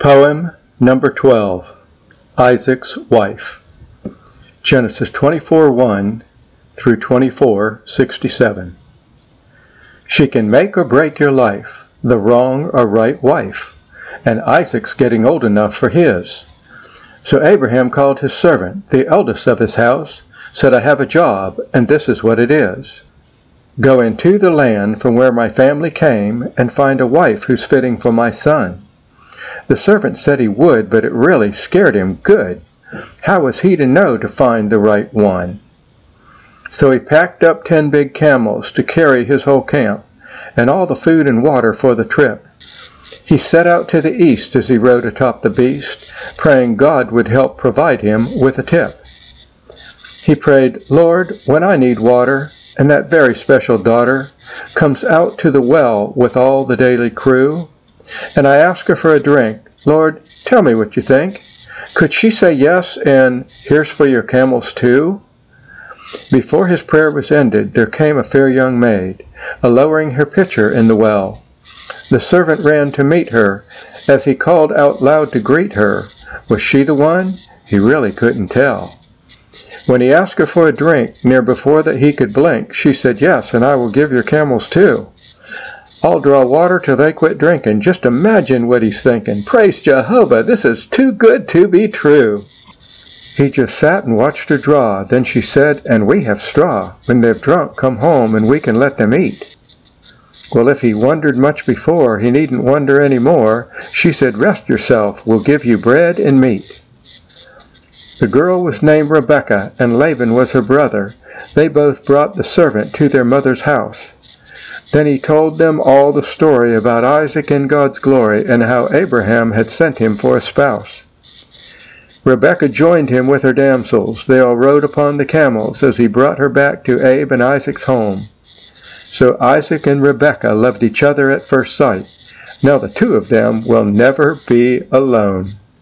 Poem number 12 Isaac's Wife Genesis 24 1 through 24 67. She can make or break your life, the wrong or right wife, and Isaac's getting old enough for his. So Abraham called his servant, the eldest of his house, said, I have a job, and this is what it is. Go into the land from where my family came, and find a wife who's fitting for my son. The servant said he would, but it really scared him good. How was he to know to find the right one? So he packed up ten big camels to carry his whole camp, and all the food and water for the trip. He set out to the east as he rode atop the beast, praying God would help provide him with a tip. He prayed, Lord, when I need water, and that very special daughter comes out to the well with all the daily crew, and I ask her for a drink. Lord, tell me what you think. Could she say yes and here's for your camels too? Before his prayer was ended, there came a fair young maid, a lowering her pitcher in the well. The servant ran to meet her. As he called out loud to greet her, was she the one? He really couldn't tell. When he asked her for a drink, near before that he could blink, she said, Yes, and I will give your camels too. I'll draw water till they quit drinking. Just imagine what he's thinking. Praise Jehovah, this is too good to be true. He just sat and watched her draw. Then she said, And we have straw. When they've drunk, come home and we can let them eat. Well, if he wondered much before, he needn't wonder any more. She said, Rest yourself, we'll give you bread and meat. The girl was named Rebekah, and Laban was her brother. They both brought the servant to their mother's house. Then he told them all the story about Isaac and God's glory and how Abraham had sent him for a spouse. Rebekah joined him with her damsels. They all rode upon the camels as he brought her back to Abe and Isaac's home. So Isaac and Rebekah loved each other at first sight. Now the two of them will never be alone.